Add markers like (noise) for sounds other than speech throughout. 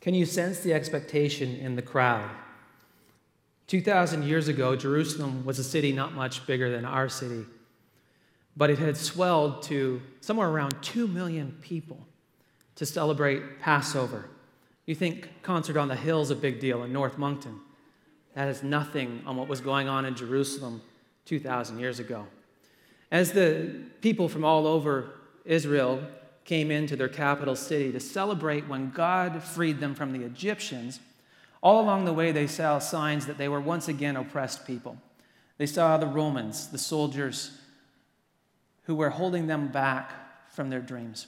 Can you sense the expectation in the crowd? 2,000 years ago, Jerusalem was a city not much bigger than our city, but it had swelled to somewhere around 2 million people to celebrate Passover. You think Concert on the Hill is a big deal in North Moncton. That is nothing on what was going on in Jerusalem 2,000 years ago. As the people from all over Israel came into their capital city to celebrate when God freed them from the Egyptians, all along the way they saw signs that they were once again oppressed people. They saw the Romans, the soldiers, who were holding them back from their dreams.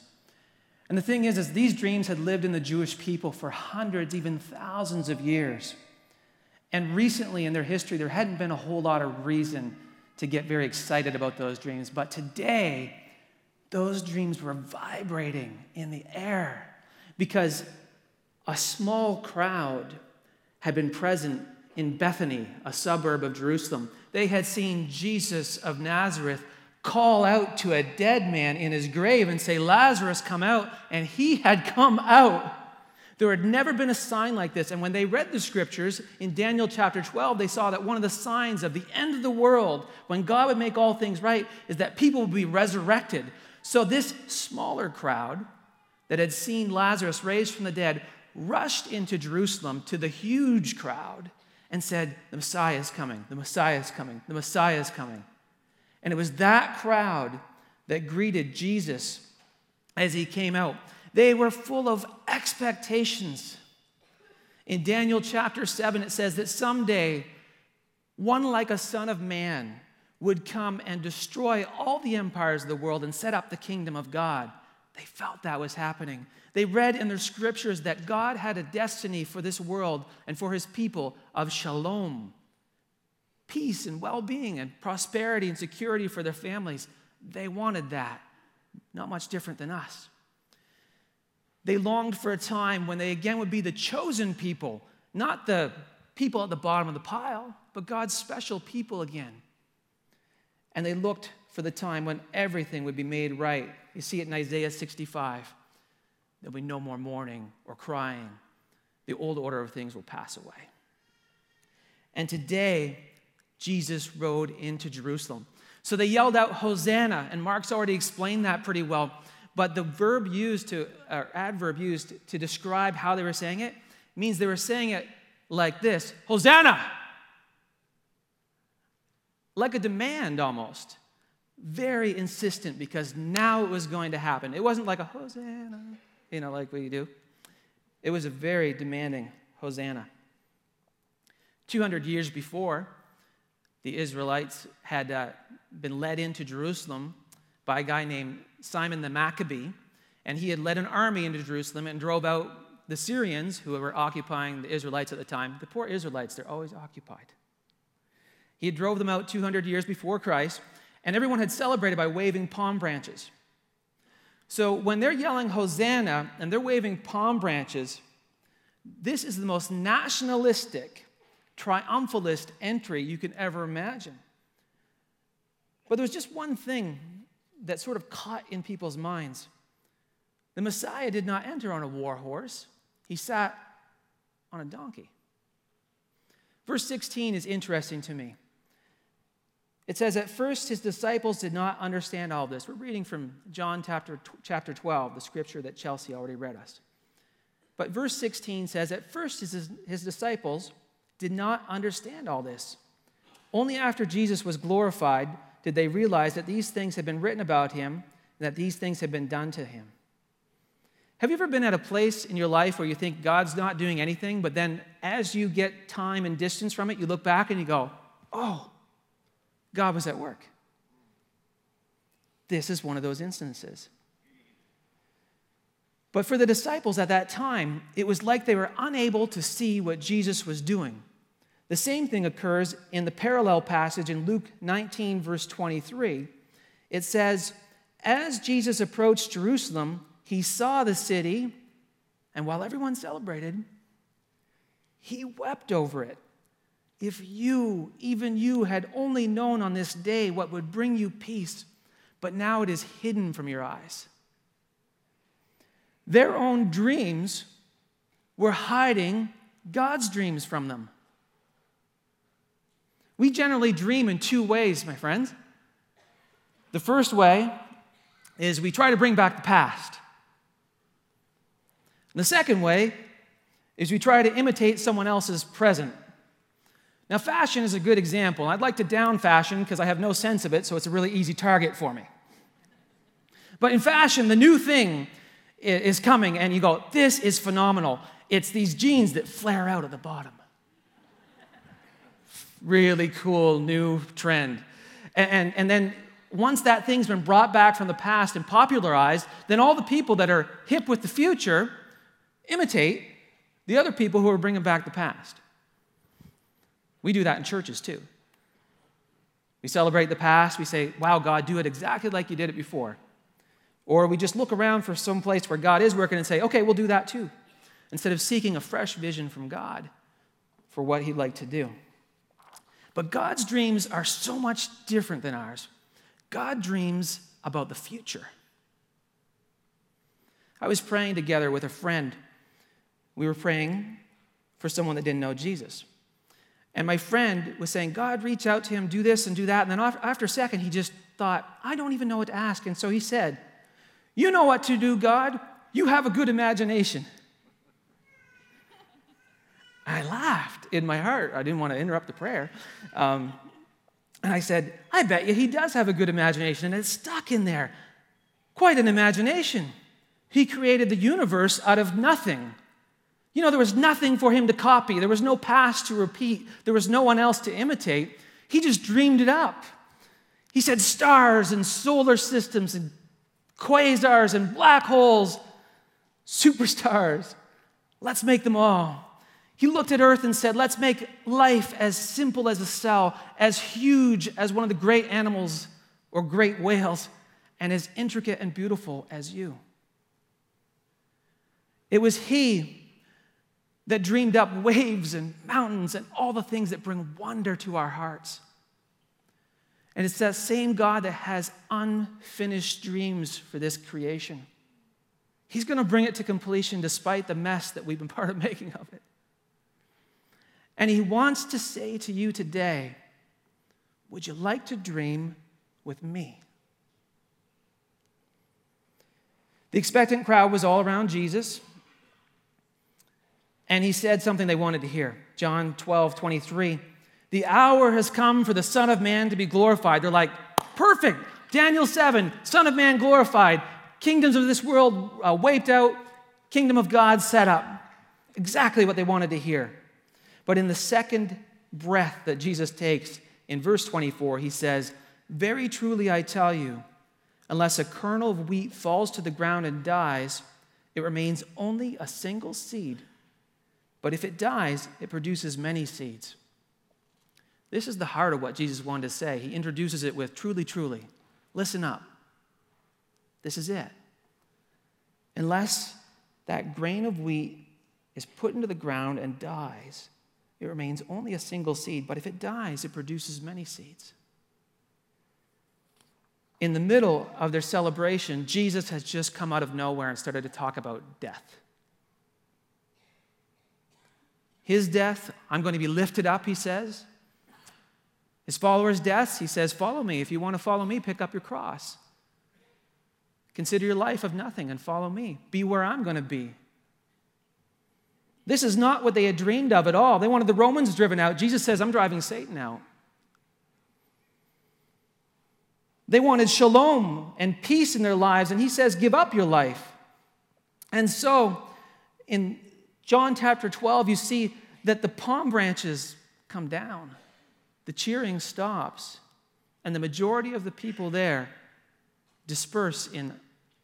And the thing is, is these dreams had lived in the Jewish people for hundreds, even thousands of years. And recently in their history, there hadn't been a whole lot of reason to get very excited about those dreams. But today, those dreams were vibrating in the air because a small crowd had been present in Bethany, a suburb of Jerusalem. They had seen Jesus of Nazareth call out to a dead man in his grave and say, Lazarus, come out. And he had come out. There had never been a sign like this. And when they read the scriptures in Daniel chapter 12, they saw that one of the signs of the end of the world, when God would make all things right, is that people would be resurrected. So this smaller crowd that had seen Lazarus raised from the dead rushed into Jerusalem to the huge crowd and said, The Messiah is coming, the Messiah is coming, the Messiah is coming. And it was that crowd that greeted Jesus as he came out. They were full of expectations. In Daniel chapter 7, it says that someday one like a son of man would come and destroy all the empires of the world and set up the kingdom of God. They felt that was happening. They read in their scriptures that God had a destiny for this world and for his people of shalom, peace and well being and prosperity and security for their families. They wanted that. Not much different than us. They longed for a time when they again would be the chosen people, not the people at the bottom of the pile, but God's special people again. And they looked for the time when everything would be made right. You see it in Isaiah 65. There'll be no more mourning or crying. The old order of things will pass away. And today, Jesus rode into Jerusalem. So they yelled out, Hosanna. And Mark's already explained that pretty well. But the verb used to, or adverb used to describe how they were saying it means they were saying it like this Hosanna! Like a demand almost. Very insistent because now it was going to happen. It wasn't like a Hosanna, you know, like what you do. It was a very demanding Hosanna. 200 years before, the Israelites had uh, been led into Jerusalem by a guy named Simon the Maccabee, and he had led an army into Jerusalem and drove out the Syrians who were occupying the Israelites at the time. The poor Israelites, they're always occupied. He drove them out 200 years before Christ, and everyone had celebrated by waving palm branches. So when they're yelling Hosanna and they're waving palm branches, this is the most nationalistic, triumphalist entry you can ever imagine. But there was just one thing that sort of caught in people's minds. The Messiah did not enter on a war horse, he sat on a donkey. Verse 16 is interesting to me. It says, At first, his disciples did not understand all this. We're reading from John chapter, chapter 12, the scripture that Chelsea already read us. But verse 16 says, At first, his, his disciples did not understand all this. Only after Jesus was glorified did they realize that these things had been written about him and that these things had been done to him. Have you ever been at a place in your life where you think God's not doing anything, but then as you get time and distance from it, you look back and you go, oh, God was at work? This is one of those instances. But for the disciples at that time, it was like they were unable to see what Jesus was doing. The same thing occurs in the parallel passage in Luke 19, verse 23. It says, As Jesus approached Jerusalem, he saw the city, and while everyone celebrated, he wept over it. If you, even you, had only known on this day what would bring you peace, but now it is hidden from your eyes. Their own dreams we're hiding God's dreams from them. We generally dream in two ways, my friends. The first way is we try to bring back the past. And the second way is we try to imitate someone else's present. Now, fashion is a good example. I'd like to down fashion because I have no sense of it, so it's a really easy target for me. But in fashion, the new thing is coming, and you go, This is phenomenal. It's these jeans that flare out at the bottom. Really cool new trend. And, and, and then once that thing's been brought back from the past and popularized, then all the people that are hip with the future imitate the other people who are bringing back the past. We do that in churches too. We celebrate the past, we say, Wow, God, do it exactly like you did it before. Or we just look around for some place where God is working and say, Okay, we'll do that too, instead of seeking a fresh vision from God for what He'd like to do. But God's dreams are so much different than ours. God dreams about the future. I was praying together with a friend. We were praying for someone that didn't know Jesus. And my friend was saying, God, reach out to him, do this and do that. And then after a second, he just thought, I don't even know what to ask. And so he said, You know what to do, God. You have a good imagination. I laughed in my heart. I didn't want to interrupt the prayer. Um, and I said, I bet you he does have a good imagination, and it's stuck in there. Quite an imagination. He created the universe out of nothing. You know, there was nothing for him to copy, there was no past to repeat, there was no one else to imitate. He just dreamed it up. He said stars and solar systems and quasars and black holes, superstars. Let's make them all. He looked at earth and said, Let's make life as simple as a cell, as huge as one of the great animals or great whales, and as intricate and beautiful as you. It was He that dreamed up waves and mountains and all the things that bring wonder to our hearts. And it's that same God that has unfinished dreams for this creation. He's going to bring it to completion despite the mess that we've been (laughs) part of making of it. And He wants to say to you today, Would you like to dream with me? The expectant crowd was all around Jesus and he said something they wanted to hear. John 12, 23. The hour has come for the Son of Man to be glorified. They're like, perfect. Daniel 7, Son of Man glorified. Kingdoms of this world uh, wiped out. Kingdom of God set up. Exactly what they wanted to hear. But in the second breath that Jesus takes in verse 24, he says, Very truly I tell you, unless a kernel of wheat falls to the ground and dies, it remains only a single seed. But if it dies, it produces many seeds. This is the heart of what Jesus wanted to say. He introduces it with truly, truly. Listen up. This is it. Unless that grain of wheat is put into the ground and dies, it remains only a single seed. But if it dies, it produces many seeds. In the middle of their celebration, Jesus has just come out of nowhere and started to talk about death. His death, I'm going to be lifted up, he says. His followers' deaths, he says, Follow me. If you want to follow me, pick up your cross. Consider your life of nothing and follow me. Be where I'm going to be. This is not what they had dreamed of at all. They wanted the Romans driven out. Jesus says, I'm driving Satan out. They wanted shalom and peace in their lives, and he says, Give up your life. And so, in John chapter 12, you see that the palm branches come down, the cheering stops, and the majority of the people there disperse in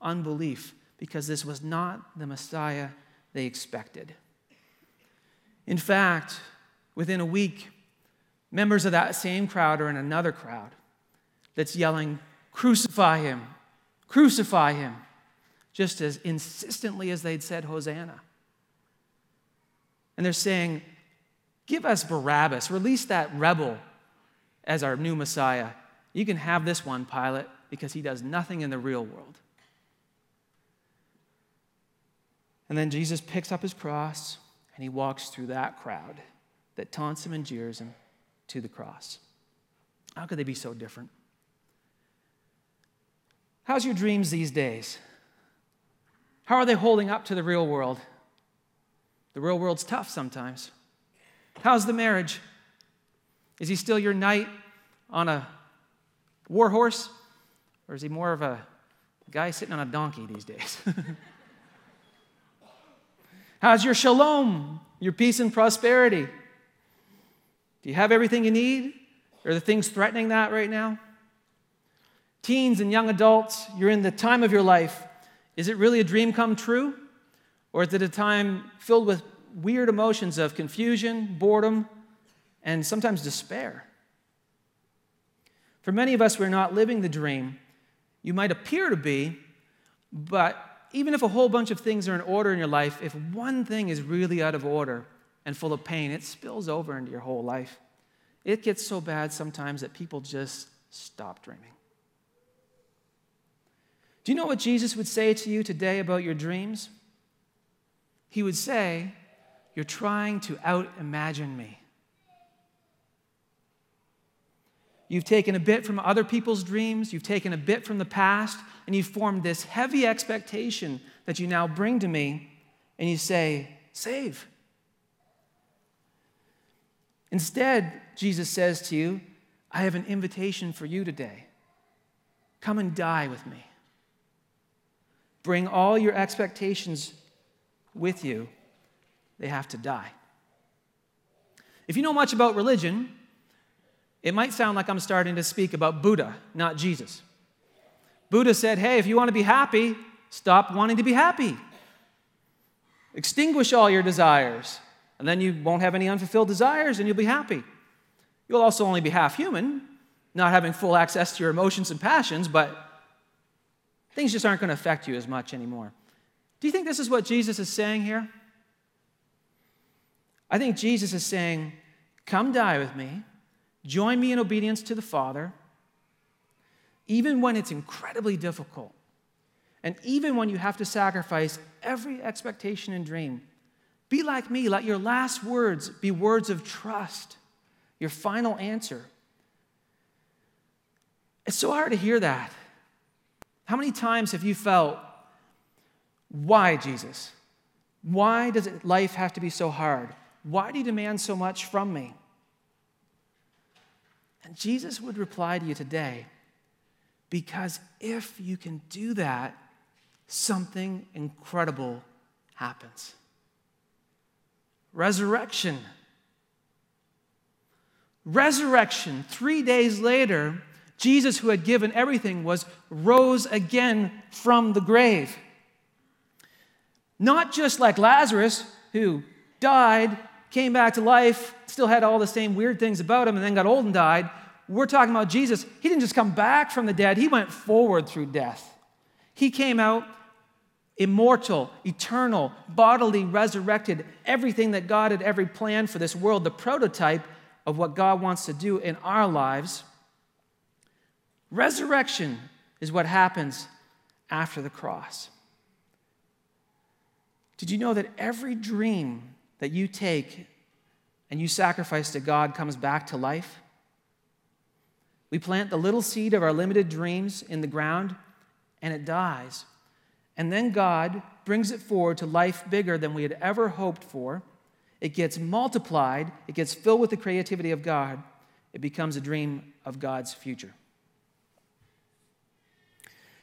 unbelief because this was not the Messiah they expected. In fact, within a week, members of that same crowd are in another crowd that's yelling, Crucify him! Crucify him! Just as insistently as they'd said, Hosanna. And they're saying, Give us Barabbas, release that rebel as our new Messiah. You can have this one, Pilate, because he does nothing in the real world. And then Jesus picks up his cross and he walks through that crowd that taunts him and jeers him to the cross. How could they be so different? How's your dreams these days? How are they holding up to the real world? The real world's tough sometimes. How's the marriage? Is he still your knight on a war horse? Or is he more of a guy sitting on a donkey these days? (laughs) How's your shalom, your peace and prosperity? Do you have everything you need? Are the things threatening that right now? Teens and young adults, you're in the time of your life. Is it really a dream come true? Or is it a time filled with weird emotions of confusion, boredom, and sometimes despair? For many of us, we're not living the dream. You might appear to be, but even if a whole bunch of things are in order in your life, if one thing is really out of order and full of pain, it spills over into your whole life. It gets so bad sometimes that people just stop dreaming. Do you know what Jesus would say to you today about your dreams? He would say, You're trying to out imagine me. You've taken a bit from other people's dreams, you've taken a bit from the past, and you've formed this heavy expectation that you now bring to me, and you say, Save. Instead, Jesus says to you, I have an invitation for you today. Come and die with me. Bring all your expectations with you, they have to die. If you know much about religion, it might sound like I'm starting to speak about Buddha, not Jesus. Buddha said, Hey, if you want to be happy, stop wanting to be happy. Extinguish all your desires, and then you won't have any unfulfilled desires and you'll be happy. You'll also only be half human, not having full access to your emotions and passions, but things just aren't going to affect you as much anymore. Do you think this is what Jesus is saying here? I think Jesus is saying, Come die with me Join me in obedience to the Father, even when it's incredibly difficult, and even when you have to sacrifice every expectation and dream. Be like me. Let your last words be words of trust, your final answer. It's so hard to hear that. How many times have you felt, why, Jesus? Why does life have to be so hard? Why do you demand so much from me? And Jesus would reply to you today because if you can do that, something incredible happens. Resurrection. Resurrection. Three days later, Jesus, who had given everything, was rose again from the grave. Not just like Lazarus, who died, came back to life, still had all the same weird things about him, and then got old and died. We're talking about Jesus. He didn't just come back from the dead, he went forward through death. He came out immortal, eternal, bodily resurrected, everything that God had ever planned for this world, the prototype of what God wants to do in our lives. Resurrection is what happens after the cross. Did you know that every dream that you take and you sacrifice to God comes back to life. We plant the little seed of our limited dreams in the ground and it dies. And then God brings it forward to life bigger than we had ever hoped for. It gets multiplied, it gets filled with the creativity of God. It becomes a dream of God's future.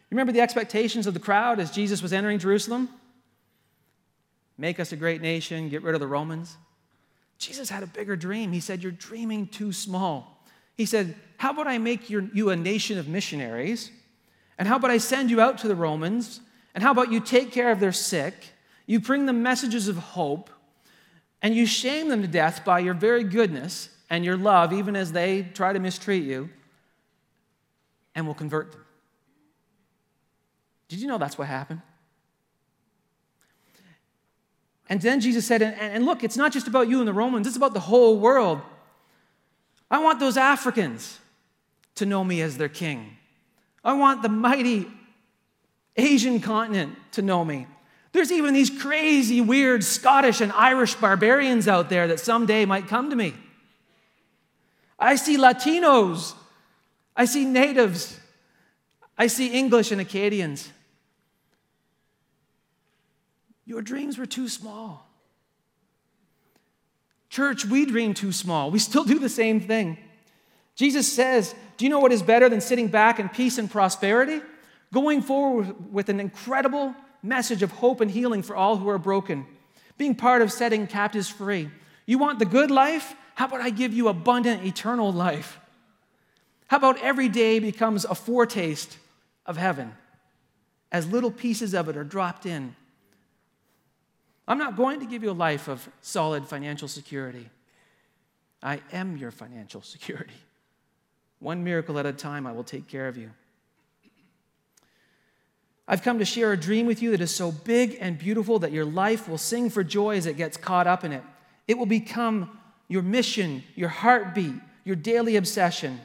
Remember the expectations of the crowd as Jesus was entering Jerusalem? Make us a great nation, get rid of the Romans. Jesus had a bigger dream. He said, You're dreaming too small. He said, How about I make your, you a nation of missionaries? And how about I send you out to the Romans? And how about you take care of their sick? You bring them messages of hope, and you shame them to death by your very goodness and your love, even as they try to mistreat you, and will convert them. Did you know that's what happened? And then Jesus said, and, and look, it's not just about you and the Romans, it's about the whole world. I want those Africans to know me as their king. I want the mighty Asian continent to know me. There's even these crazy, weird Scottish and Irish barbarians out there that someday might come to me. I see Latinos. I see natives. I see English and Acadians. Your dreams were too small. Church, we dream too small. We still do the same thing. Jesus says, Do you know what is better than sitting back in peace and prosperity? Going forward with an incredible message of hope and healing for all who are broken, being part of setting captives free. You want the good life? How about I give you abundant eternal life? How about every day becomes a foretaste of heaven as little pieces of it are dropped in? I'm not going to give you a life of solid financial security. I am your financial (laughs) security. One miracle at a time, I will take care of you. I've come to share a dream with you that is so big and beautiful that your life will sing for joy as it gets caught up in it. It will become your mission, your heartbeat, your daily obsession.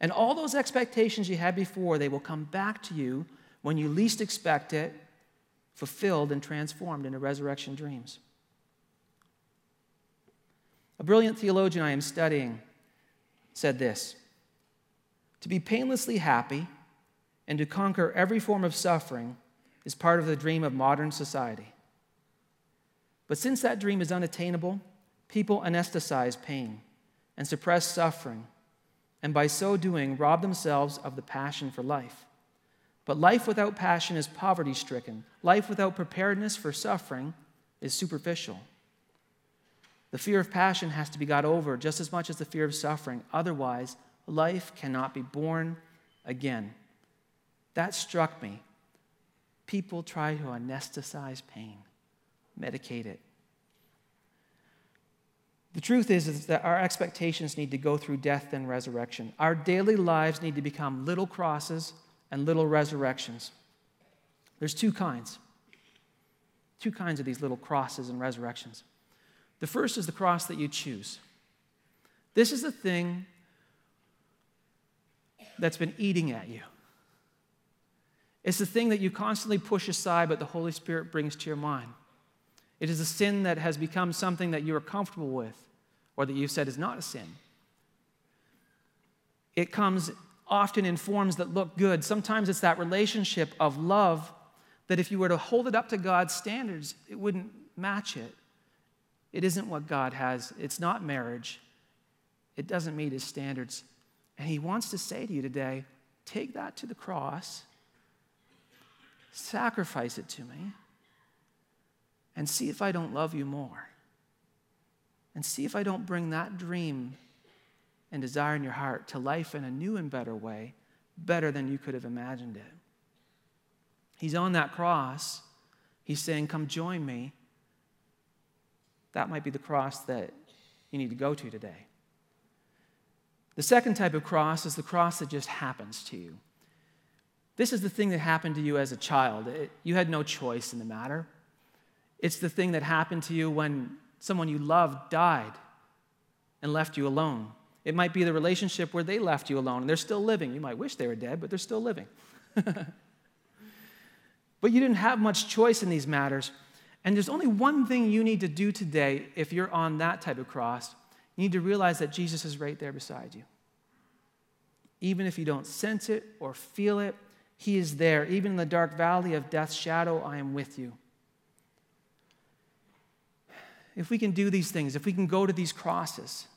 And all those expectations you had before, they will come back to you when you least expect it, fulfilled and transformed into resurrection dreams. A brilliant theologian I am studying said this To be painlessly happy and to conquer every form of suffering is part of the dream of modern society. But since that dream is unattainable, people anesthetize pain and suppress suffering, and by so doing, rob themselves of the passion for life. But life without passion is poverty stricken. Life without preparedness for suffering is superficial. The fear of passion has to be got over just as much as the fear of suffering. Otherwise, life cannot be born again. That struck me. People try to anesthetize pain, medicate it. The truth is, is that our expectations need to go through death and resurrection. Our daily lives need to become little crosses and little resurrections. There's two kinds. Two kinds of these little crosses and resurrections. The first is the cross that you choose. This is the thing that's been eating at you. It's the thing that you constantly push aside, but the Holy Spirit brings to your mind. It is a sin that has become something that you are comfortable with, or that you've said is not a sin. It comes often in forms that look good. Sometimes it's that relationship of love that if you were to hold it up to God's standards, it wouldn't match it. It isn't what God has, it's not marriage. It doesn't meet his standards. And he wants to say to you today take that to the cross Sacrifice it to me and see if I don't love you more. And see if I don't bring that dream and desire in your heart to life in a new and better way, better than you could have imagined it. He's on that cross. He's saying, Come join me. That might be the cross that you need to go to today. The second type of cross is the cross that just happens to you. This is the thing that happened to you as a child. It, you had no choice in the matter. It's the thing that happened to you when someone you loved died and left you alone. It might be the relationship where they left you alone and they're still living. You might wish they were dead, but they're still living. (laughs) but you didn't have much choice in these matters. And there's only one thing you need to do today if you're on that type of cross. You need to realize that Jesus is right there beside you. Even if you don't sense it or feel it he is there. Even in the dark valley of death's shadow, I am with you. If we can do these things, if we can go to these crosses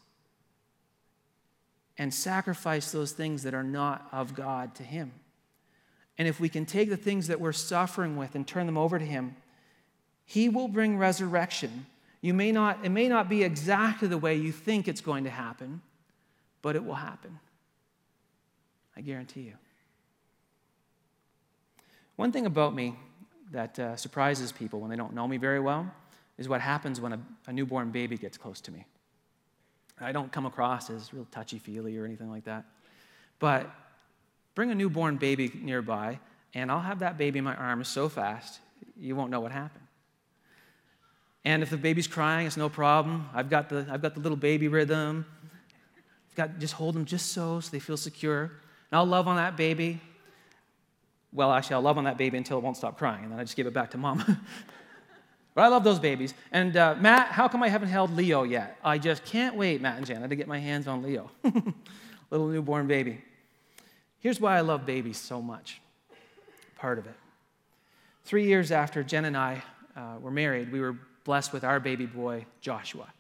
and sacrifice those things that are not of God to Him, and if we can take the things that we're suffering with and turn them over to Him, He will bring resurrection. You may not, it may not be exactly the way you think it's going to happen, but it will happen. I guarantee you. One thing about me that uh, surprises people when they don't know me very well is what happens when a, a newborn baby gets close to me. I don't come across as real touchy feely or anything like that. But bring a newborn baby nearby, and I'll have that baby in my arms so fast, you won't know what happened. And if the baby's crying, it's no problem. I've got the, I've got the little baby rhythm. I've got, just hold them just so, so they feel secure. And I'll love on that baby Well, actually, I'll love on that baby until it won't stop crying, and then I just give it back to mom. (laughs) but I love those babies. And uh, Matt, how come I haven't held Leo yet? I just can't wait, Matt and Jana, to get my hands on Leo, (laughs) little newborn baby. Here's why I love babies so much. Part of it. Three years after Jen and I uh, were married, we were blessed with our baby boy, Joshua.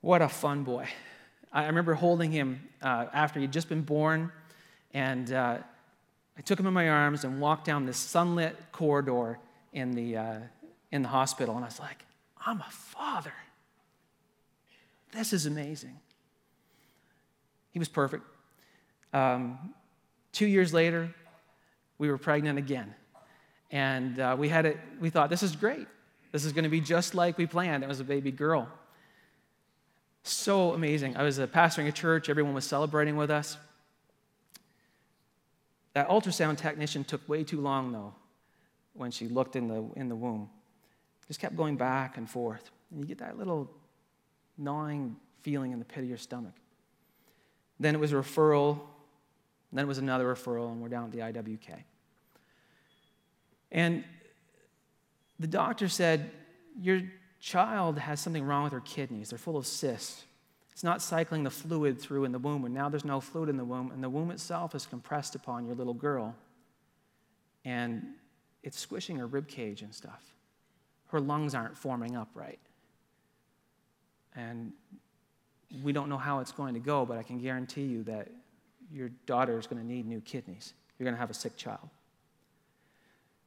What a fun boy. I remember holding him uh, after he'd just been born, and uh, I took him in my arms and walked down this sunlit corridor in the, uh, in the hospital, and I was like, I'm a father. This is amazing. He was perfect. Um, two years later, we were pregnant again. And uh, we had it, we thought, this is great. This is going to be just like we planned. It was a baby girl. So amazing. I was pastoring a church, everyone was celebrating with us. That ultrasound technician took way too long, though, when she looked in the, in the womb. Just kept going back and forth. And you get that little gnawing feeling in the pit of your stomach. Then it was a referral. Then it was another referral, and we're down at the IWK. And the doctor said, Your child has something wrong with her kidneys. They're full of cysts. It's not cycling the fluid through in the womb, and now there's no fluid in the womb, and the womb itself is compressed upon your little girl, and it's squishing her rib cage and stuff. Her lungs aren't forming up right. And we don't know how it's going to go, but I can guarantee you that your daughter is going to need new kidneys. You're going to have a sick child.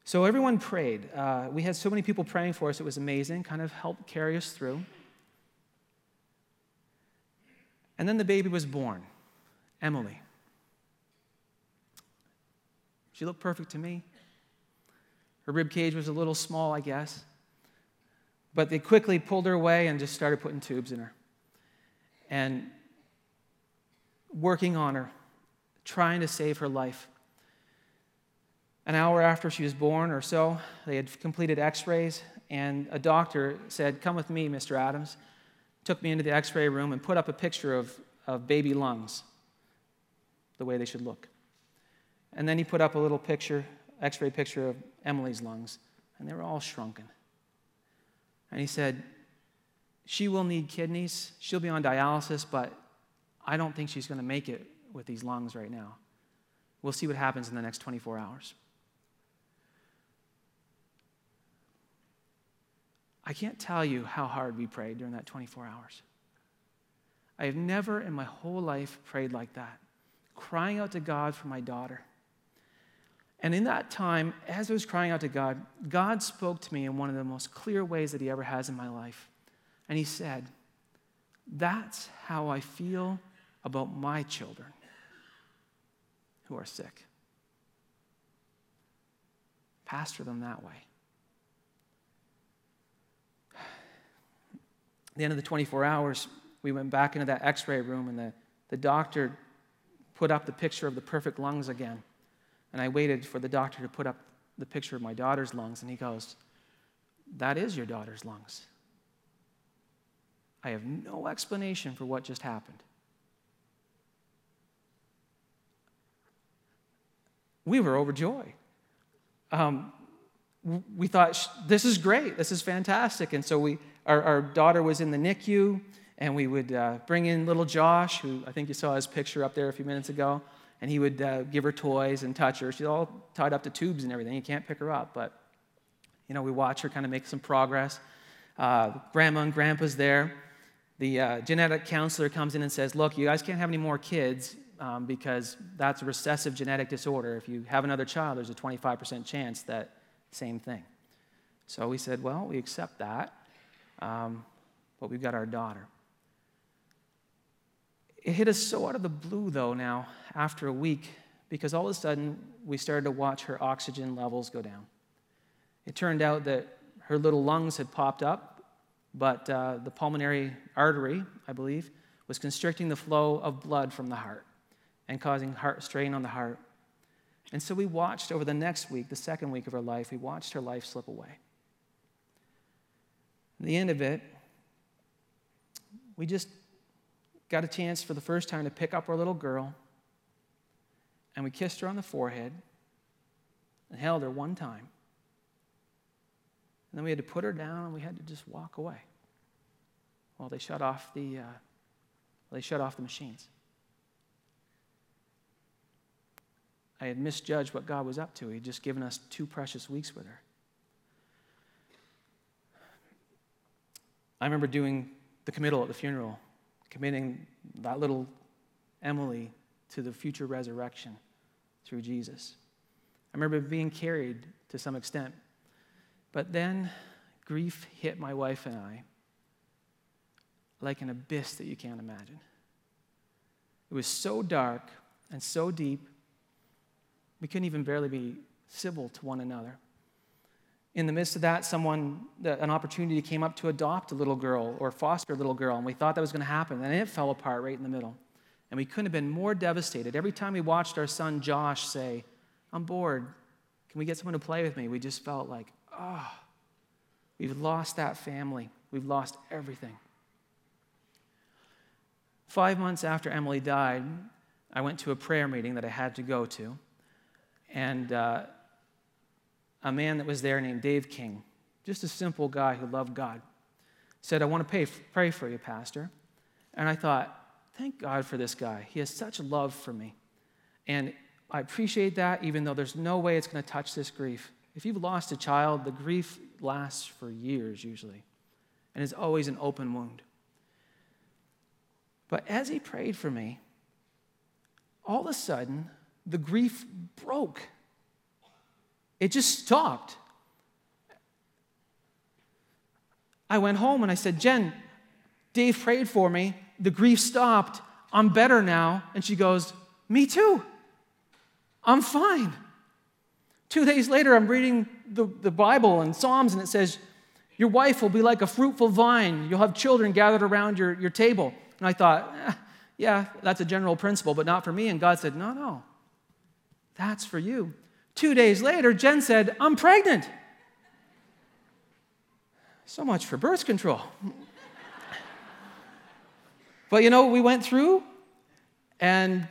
So everyone prayed. Uh, we had so many people praying for us, it was amazing, kind of helped carry us through. And then the baby was born, Emily. She looked perfect to me. Her rib cage was a little small, I guess. But they quickly pulled her away and just started putting tubes in her. And working on her, trying to save her life. An hour after she was born or so, they had completed x rays, and a doctor said, Come with me, Mr. Adams took me into the x ray room and put up a picture of, of baby lungs, the way they should look. And then he put up a little picture, x ray picture of Emily's lungs, and they were all shrunken. And he said, She will need kidneys, she'll be on dialysis, but I don't think she's going to make it with these lungs right now. We'll see what happens in the next 24 hours. I can't tell you how hard we prayed during that 24 hours. I have never in my whole life prayed like that, crying out to God for my daughter. And in that time, as I was crying out to God, God spoke to me in one of the most clear ways that He ever has in my life. And He said, That's how I feel about my children who are sick. Pastor them that way. At (sighs) the end of the 24 hours, we went back into that x ray room, and the, the doctor put up the picture of the perfect lungs again. And I waited for the doctor to put up the picture of my daughter's lungs, and he goes, That is your daughter's lungs. I have no explanation for what just happened. We were overjoyed. Um, we thought, this is great, this is fantastic. And so we, our, our daughter was in the NICU, and we would uh, bring in little Josh, who I think you saw his picture up there a few minutes ago, and he would uh, give her toys and touch her. She's all tied up to tubes and everything. You can't pick her up, but you know, we watch her kind of make some progress. Uh, grandma and grandpa's there. The uh, genetic counselor comes in and says, Look, you guys can't have any more kids um, because that's a recessive genetic disorder. If you have another child, there's a 25% chance that same thing. So we said, Well, we accept that. Um, but we've got our daughter. It hit us so out of the blue, though, now, after a week, because all of a sudden we started to watch her oxygen levels go down. It turned out that her little lungs had popped up, but uh, the pulmonary artery, I believe, was constricting the flow of blood from the heart and causing heart strain on the heart. And so we watched over the next week, the second week of her life, we watched her life slip away. At the end of it, we just got a chance for the first time to pick up our little girl, and we kissed her on the forehead, and held her one time. And then we had to put her down and we had to just walk away while they shut off the, uh, they shut off the machines. I had misjudged what God was up to. He had just given us two precious weeks with her. I remember doing the committal at the funeral, committing that little Emily to the future resurrection through Jesus. I remember being carried to some extent. But then grief hit my wife and I like an abyss that you can't imagine. It was so dark and so deep, we couldn't even barely be civil to one another. In the midst of that, someone, an opportunity came up to adopt a little girl or foster a little girl, and we thought that was going to happen, and it fell apart right in the middle. And we couldn't have been more devastated. Every time we watched our son Josh say, I'm bored, can we get someone to play with me? We just felt like, oh, we've lost that family. We've lost everything. Five months after Emily died, I went to a prayer meeting that I had to go to. And uh, a man that was there named Dave King, just a simple guy who loved God, said, I want to pay, pray for you, Pastor. And I thought, thank God for this guy. He has such love for me. And I appreciate that, even though there's no way it's going to touch this grief. If you've lost a child, the grief lasts for years usually, and is always an open wound. But as he prayed for me, all of a sudden, the grief broke. It just stopped. I went home and I said, Jen, Dave prayed for me. The grief stopped. I'm better now. And she goes, Me too. I'm fine. Two days later, I'm reading the, the Bible and Psalms, and it says, Your wife will be like a fruitful vine. You'll have children gathered around your, your table. And I thought, eh, Yeah, that's a general principle, but not for me. And God said, No, no, that's for you. Two days later, Jen said, I'm pregnant. So much for birth control. but you know, we went through, and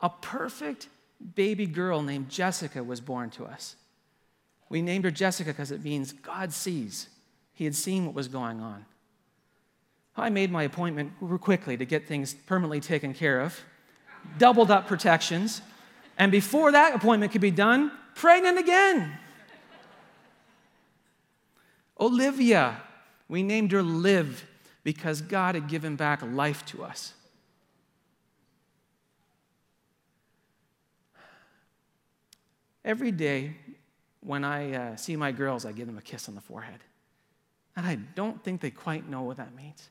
a perfect baby girl named Jessica was born to us. We named her Jessica because it means God sees. He had seen what was going on. I made my appointment quickly to get things permanently taken care of, doubled up protections, and before that appointment could be done, pregnant again. Olivia, we named her Liv because God had given back life to us. Every day when I uh, see my girls, I give them a kiss on the forehead. And I don't think they quite know what that means.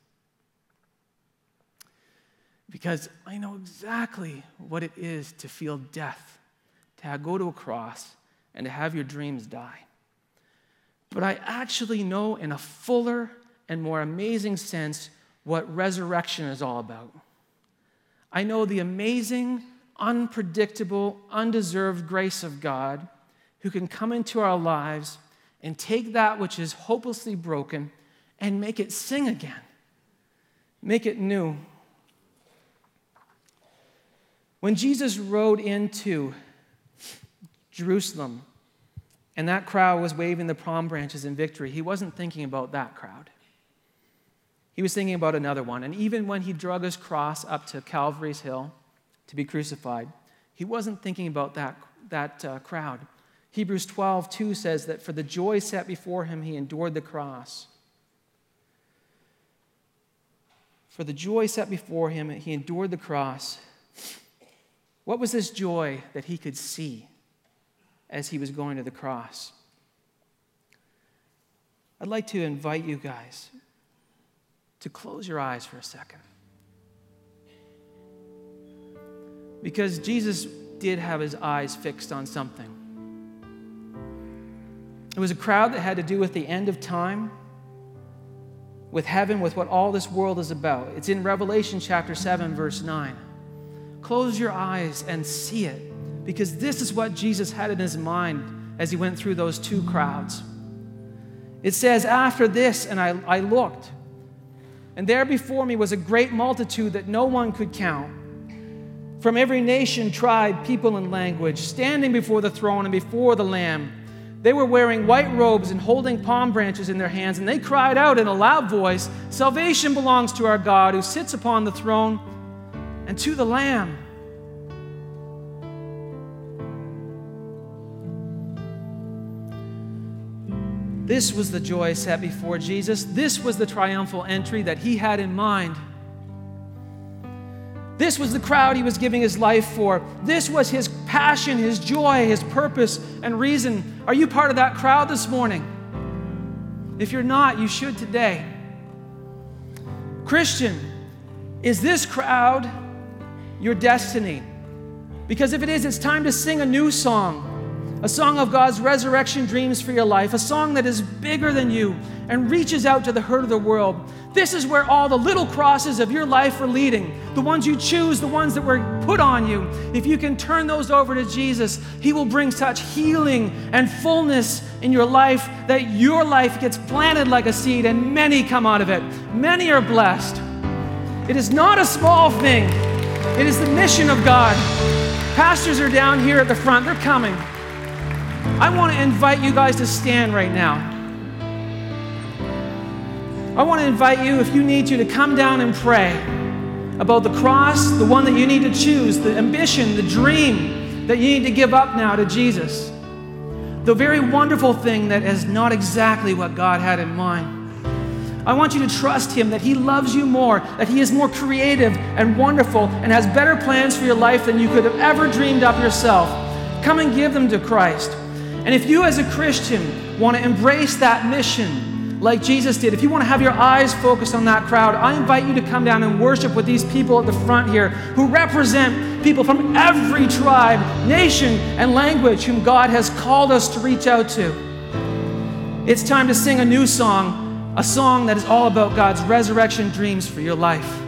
Because I know exactly what it is to feel death, to go to a cross, and to have your dreams die. But I actually know in a fuller and more amazing sense what resurrection is all about. I know the amazing unpredictable, undeserved grace of God who can come into our lives and take that which is hopelessly broken and make it sing again, make it new. When Jesus rode into Jerusalem and that crowd was waving the palm branches in victory, he wasn't thinking about that crowd. He was thinking about another one. And even when he drug his cross up to Calvary's Hill, to be crucified. He wasn't thinking about that, that uh, crowd. Hebrews 12, 2 says that for the joy set before him, he endured the cross. For the joy set before him, he endured the cross. What was this joy that he could see as he was going to the cross? I'd like to invite you guys to close your eyes for a second. Because Jesus did have his eyes fixed on something. It was a crowd that had to do with the end of time, with heaven, with what all this world is about. It's in Revelation chapter 7, verse 9. Close your eyes and see it, because this is what Jesus had in his mind as he went through those two crowds. It says, After this, and I, I looked, and there before me was a great multitude that no one could count from every nation, tribe, people, and language, standing before the throne and before the Lamb. They were wearing white robes and holding palm branches in their hands, and they cried out in a loud voice Salvation belongs to our God who sits upon the throne and to the Lamb. This was the joy set before Jesus. This was the triumphal entry that he had in mind. This was the crowd he was giving his life for. This was his passion, his joy, his purpose, and reason. Are you part of that crowd this morning? If you're not, you should today. Christian, is this crowd your destiny? Because if it is, it's time to sing a new song a song of God's resurrection dreams for your life, a song that is bigger than you and reaches out to the hurt of the world. This is where all the little crosses of your life are leading, the ones you choose, the ones that were put on you. If you can turn those over to Jesus, He will bring such healing and fullness in your life that your life gets planted like a seed and many come out of it. Many are blessed. It is not a small thing, it is the mission of God. Pastors are down here at the front, they're coming. I want to invite you guys to stand right now. I want to invite you, if you need to, to come down and pray about the cross, the one that you need to choose, the ambition, the dream that you need to give up now to Jesus. The very wonderful thing that is not exactly what God had in mind. I want you to trust Him that He loves you more, that He is more creative and wonderful, and has better plans for your life than you could have ever dreamed up yourself. Come and give them to Christ. And if you, as a Christian, want to embrace that mission like Jesus did, if you want to have your eyes focused on that crowd, I invite you to come down and worship with these people at the front here who represent people from every tribe, nation, and language whom God has called us to reach out to. It's time to sing a new song, a song that is all about God's resurrection dreams for your life.